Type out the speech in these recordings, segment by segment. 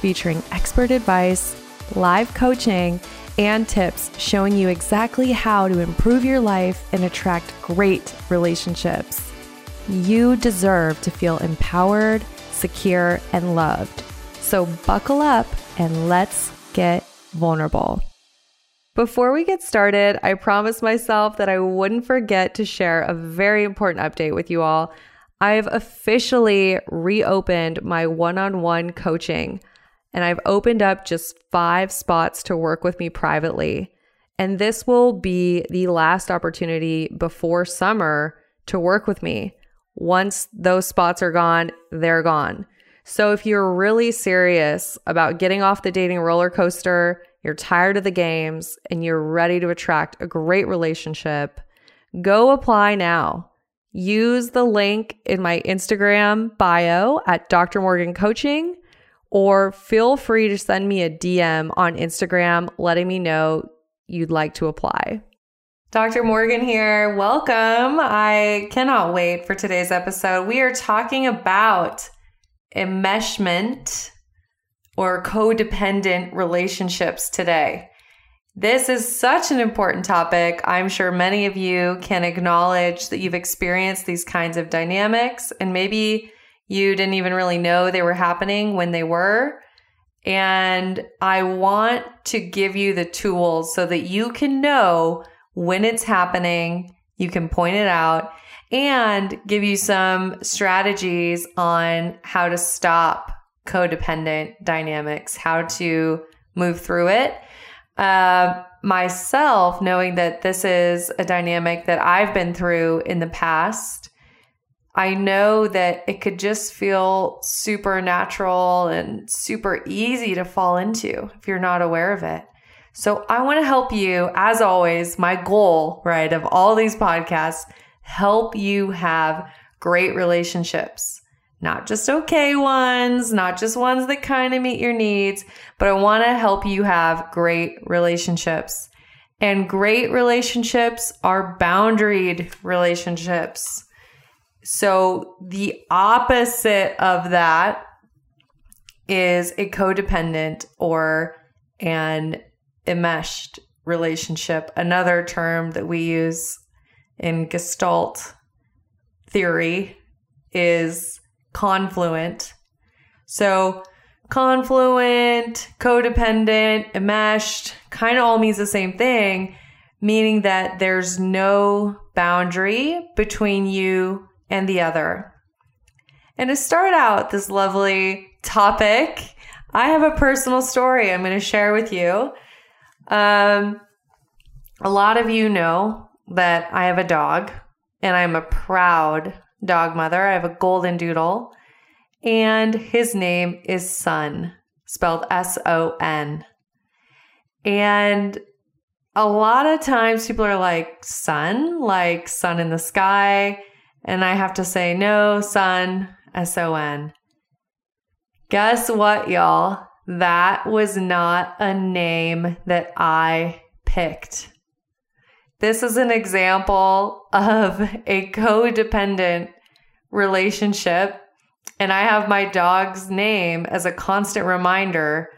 featuring expert advice, live coaching, and tips showing you exactly how to improve your life and attract great relationships. You deserve to feel empowered, secure, and loved. So buckle up and let's get vulnerable. Before we get started, I promised myself that I wouldn't forget to share a very important update with you all. I've officially reopened my one on one coaching and I've opened up just five spots to work with me privately. And this will be the last opportunity before summer to work with me. Once those spots are gone, they're gone. So if you're really serious about getting off the dating roller coaster, you're tired of the games, and you're ready to attract a great relationship, go apply now. Use the link in my Instagram bio at Dr. Morgan Coaching or feel free to send me a DM on Instagram letting me know you'd like to apply. Dr. Morgan here. Welcome. I cannot wait for today's episode. We are talking about enmeshment or codependent relationships today. This is such an important topic. I'm sure many of you can acknowledge that you've experienced these kinds of dynamics and maybe you didn't even really know they were happening when they were. And I want to give you the tools so that you can know when it's happening, you can point it out, and give you some strategies on how to stop codependent dynamics, how to move through it. Uh, myself, knowing that this is a dynamic that I've been through in the past, I know that it could just feel super natural and super easy to fall into if you're not aware of it. So I want to help you, as always, my goal, right, of all these podcasts, help you have great relationships. Not just okay ones, not just ones that kind of meet your needs, but I want to help you have great relationships. And great relationships are boundaried relationships. So the opposite of that is a codependent or an enmeshed relationship, another term that we use in Gestalt theory is confluent. So, confluent, codependent, enmeshed kind of all means the same thing, meaning that there's no boundary between you and the other. And to start out this lovely topic, I have a personal story I'm going to share with you. Um, a lot of you know that I have a dog, and I'm a proud dog mother. I have a golden doodle, and his name is Son, spelled S O N. And a lot of times people are like, Sun, like sun in the sky. And I have to say, no, son, S O N. Guess what, y'all? That was not a name that I picked. This is an example of a codependent relationship. And I have my dog's name as a constant reminder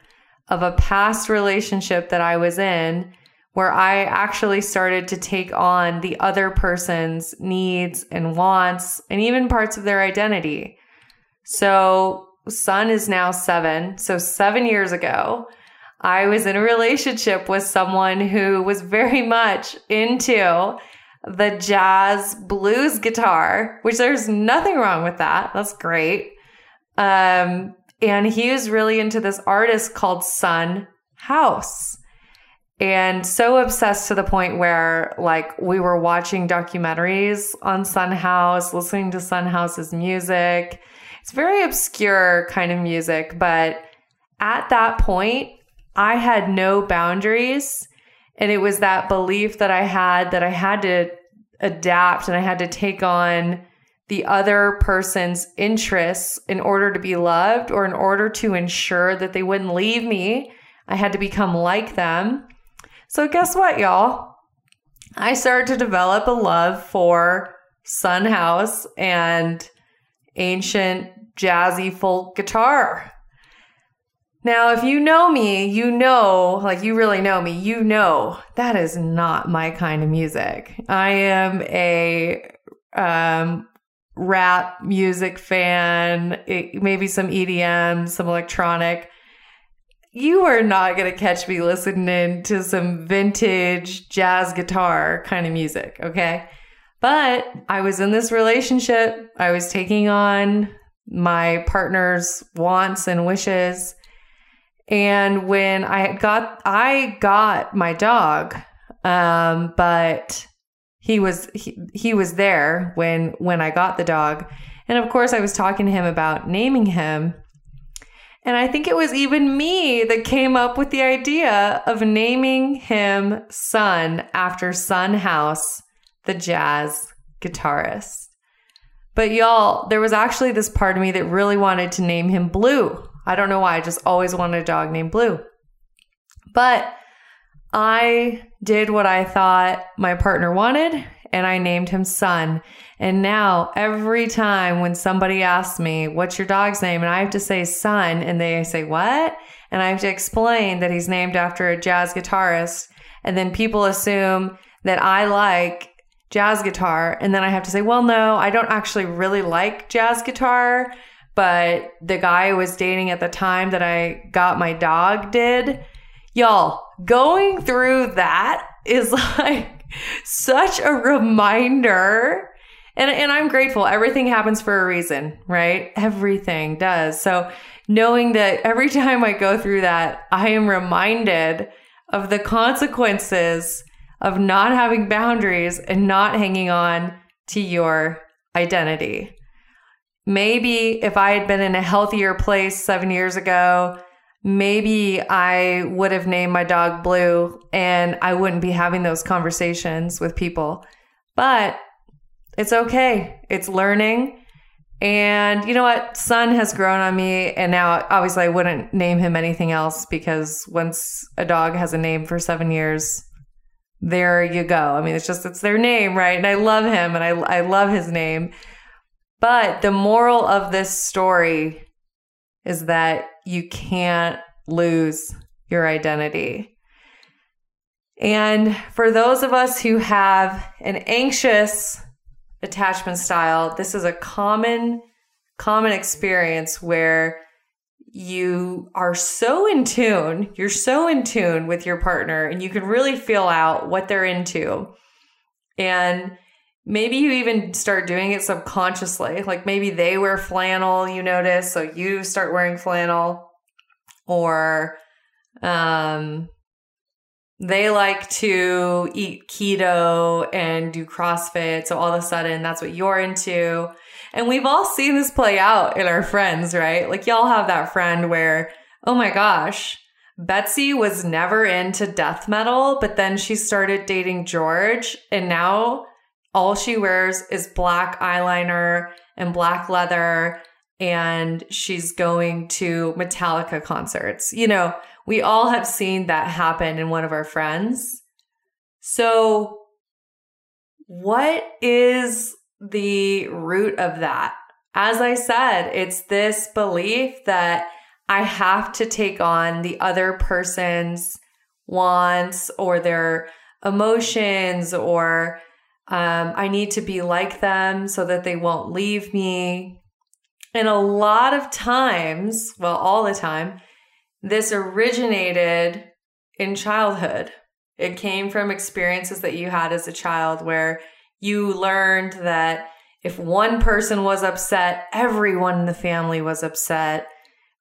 of a past relationship that I was in where I actually started to take on the other person's needs and wants and even parts of their identity. So, son is now seven. So, seven years ago, I was in a relationship with someone who was very much into the jazz blues guitar, which there's nothing wrong with that. That's great. Um, and he was really into this artist called Son House and so obsessed to the point where like we were watching documentaries on Son House, listening to Son House's music. It's very obscure kind of music, but at that point, I had no boundaries. And it was that belief that I had that I had to adapt and I had to take on the other person's interests in order to be loved or in order to ensure that they wouldn't leave me. I had to become like them. So, guess what, y'all? I started to develop a love for Son House and ancient jazzy folk guitar. Now, if you know me, you know, like you really know me, you know that is not my kind of music. I am a um, rap music fan, it, maybe some EDM, some electronic. You are not going to catch me listening to some vintage jazz guitar kind of music, okay? But I was in this relationship. I was taking on my partner's wants and wishes and when I got I got my dog, um, but he was he, he was there when when I got the dog. And of course I was talking to him about naming him. And I think it was even me that came up with the idea of naming him Son after Son House, the jazz guitarist. But y'all, there was actually this part of me that really wanted to name him Blue I don't know why. I just always wanted a dog named Blue. But I did what I thought my partner wanted and I named him Son. And now every time when somebody asks me, What's your dog's name? and I have to say Son, and they say, What? And I have to explain that he's named after a jazz guitarist. And then people assume that I like jazz guitar. And then I have to say, Well, no, I don't actually really like jazz guitar but the guy I was dating at the time that I got my dog did. Y'all, going through that is like such a reminder. And, and I'm grateful. Everything happens for a reason, right? Everything does. So knowing that every time I go through that, I am reminded of the consequences of not having boundaries and not hanging on to your identity. Maybe if I had been in a healthier place seven years ago, maybe I would have named my dog Blue and I wouldn't be having those conversations with people. But it's okay. It's learning. And you know what? Son has grown on me. And now, obviously, I wouldn't name him anything else because once a dog has a name for seven years, there you go. I mean, it's just, it's their name, right? And I love him and I, I love his name. But the moral of this story is that you can't lose your identity. And for those of us who have an anxious attachment style, this is a common common experience where you are so in tune, you're so in tune with your partner and you can really feel out what they're into. And maybe you even start doing it subconsciously. Like maybe they wear flannel, you notice, so you start wearing flannel. Or um they like to eat keto and do CrossFit. So all of a sudden that's what you're into. And we've all seen this play out in our friends, right? Like y'all have that friend where, oh my gosh, Betsy was never into death metal, but then she started dating George and now all she wears is black eyeliner and black leather and she's going to Metallica concerts. You know, we all have seen that happen in one of our friends. So, what is the root of that? As I said, it's this belief that I have to take on the other person's wants or their emotions or um, I need to be like them so that they won't leave me. And a lot of times, well, all the time, this originated in childhood. It came from experiences that you had as a child where you learned that if one person was upset, everyone in the family was upset.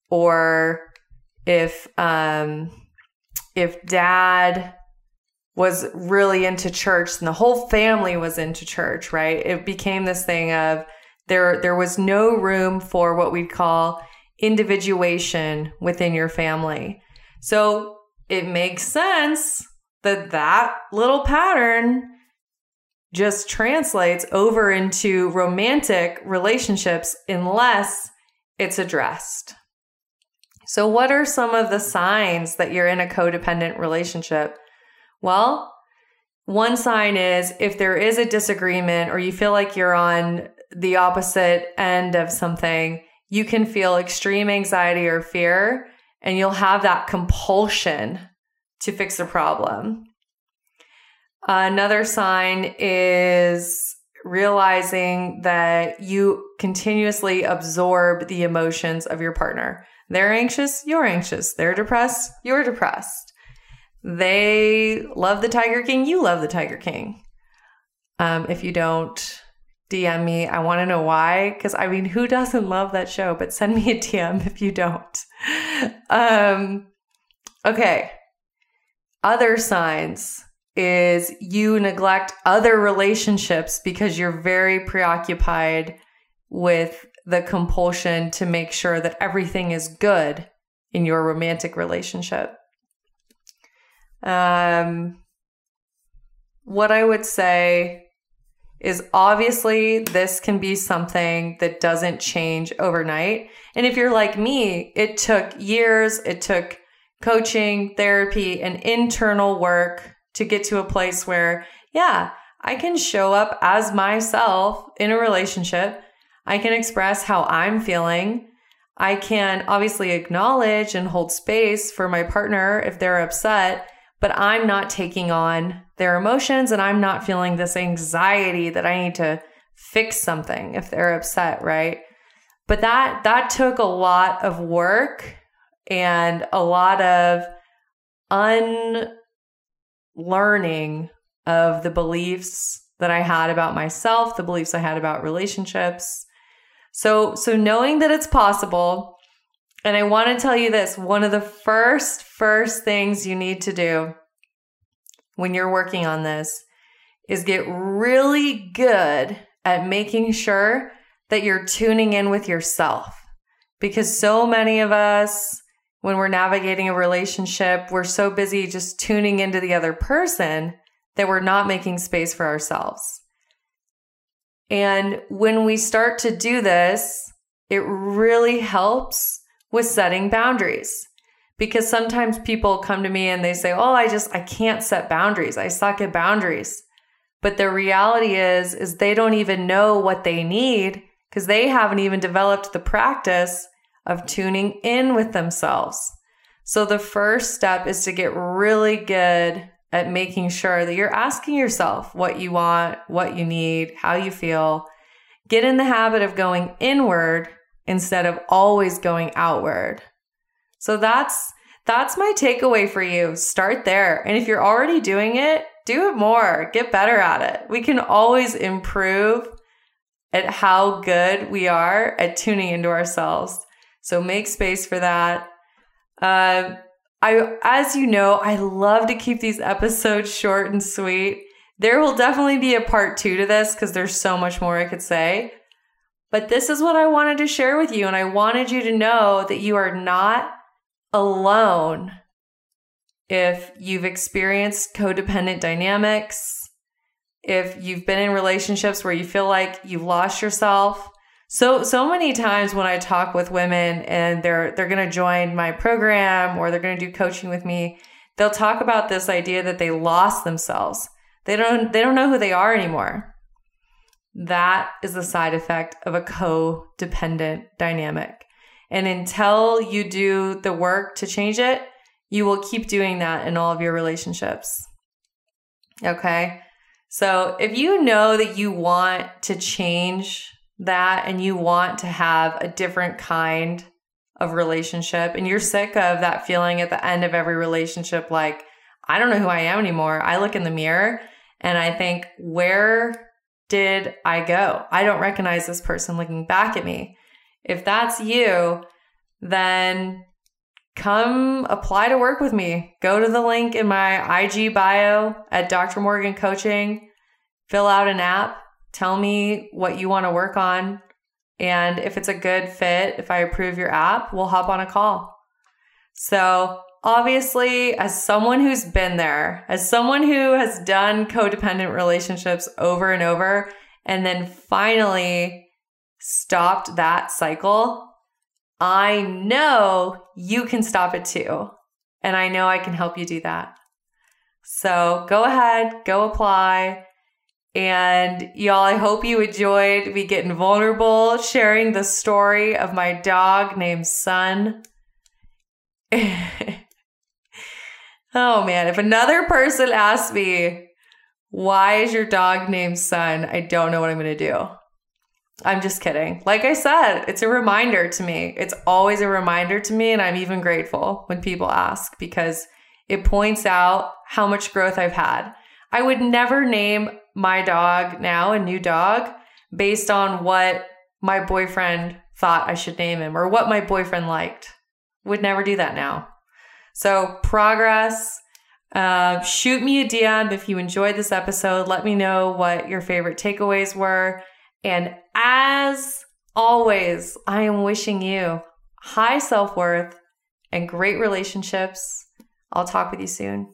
Or if um, if dad was really into church and the whole family was into church, right? It became this thing of there there was no room for what we'd call individuation within your family. So it makes sense that that little pattern just translates over into romantic relationships unless it's addressed. So, what are some of the signs that you're in a codependent relationship? Well, one sign is if there is a disagreement or you feel like you're on the opposite end of something, you can feel extreme anxiety or fear, and you'll have that compulsion to fix the problem. Another sign is realizing that you continuously absorb the emotions of your partner. They're anxious, you're anxious. They're depressed, you're depressed. They love the Tiger King, you love the Tiger King. Um, if you don't DM me, I want to know why. Because I mean, who doesn't love that show? But send me a DM if you don't. Um, okay. Other signs is you neglect other relationships because you're very preoccupied with the compulsion to make sure that everything is good in your romantic relationship. Um, what I would say is obviously this can be something that doesn't change overnight. And if you're like me, it took years, it took coaching, therapy, and internal work to get to a place where, yeah, I can show up as myself in a relationship. I can express how I'm feeling. I can obviously acknowledge and hold space for my partner if they're upset, but I'm not taking on their emotions and I'm not feeling this anxiety that I need to fix something if they're upset, right? But that that took a lot of work and a lot of unlearning of the beliefs that I had about myself, the beliefs I had about relationships. So so knowing that it's possible and I want to tell you this one of the first, first things you need to do when you're working on this is get really good at making sure that you're tuning in with yourself. Because so many of us, when we're navigating a relationship, we're so busy just tuning into the other person that we're not making space for ourselves. And when we start to do this, it really helps with setting boundaries. Because sometimes people come to me and they say, "Oh, I just I can't set boundaries. I suck at boundaries." But the reality is is they don't even know what they need because they haven't even developed the practice of tuning in with themselves. So the first step is to get really good at making sure that you're asking yourself what you want, what you need, how you feel. Get in the habit of going inward instead of always going outward. So that's that's my takeaway for you. Start there. And if you're already doing it, do it more. Get better at it. We can always improve at how good we are at tuning into ourselves. So make space for that. Uh, I, as you know, I love to keep these episodes short and sweet. There will definitely be a part two to this because there's so much more I could say. But this is what I wanted to share with you. And I wanted you to know that you are not alone if you've experienced codependent dynamics, if you've been in relationships where you feel like you've lost yourself. So so many times when I talk with women and they're they're going to join my program or they're going to do coaching with me, they'll talk about this idea that they lost themselves. They don't they don't know who they are anymore. That is the side effect of a codependent dynamic. And until you do the work to change it, you will keep doing that in all of your relationships. Okay. So if you know that you want to change that and you want to have a different kind of relationship and you're sick of that feeling at the end of every relationship, like, I don't know who I am anymore. I look in the mirror and I think, where did I go? I don't recognize this person looking back at me. If that's you, then come apply to work with me. Go to the link in my IG bio at Dr. Morgan Coaching, fill out an app, tell me what you want to work on. And if it's a good fit, if I approve your app, we'll hop on a call. So obviously, as someone who's been there, as someone who has done codependent relationships over and over, and then finally stopped that cycle, I know you can stop it too. And I know I can help you do that. So go ahead, go apply. And y'all, I hope you enjoyed me getting vulnerable, sharing the story of my dog named Son. oh man, if another person asks me, why is your dog named Son? I don't know what I'm going to do. I'm just kidding. Like I said, it's a reminder to me. It's always a reminder to me. And I'm even grateful when people ask because it points out how much growth I've had. I would never name my dog now a new dog based on what my boyfriend thought I should name him or what my boyfriend liked. Would never do that now. So, progress. Uh, shoot me a DM if you enjoyed this episode. Let me know what your favorite takeaways were. And as always, I am wishing you high self worth and great relationships. I'll talk with you soon.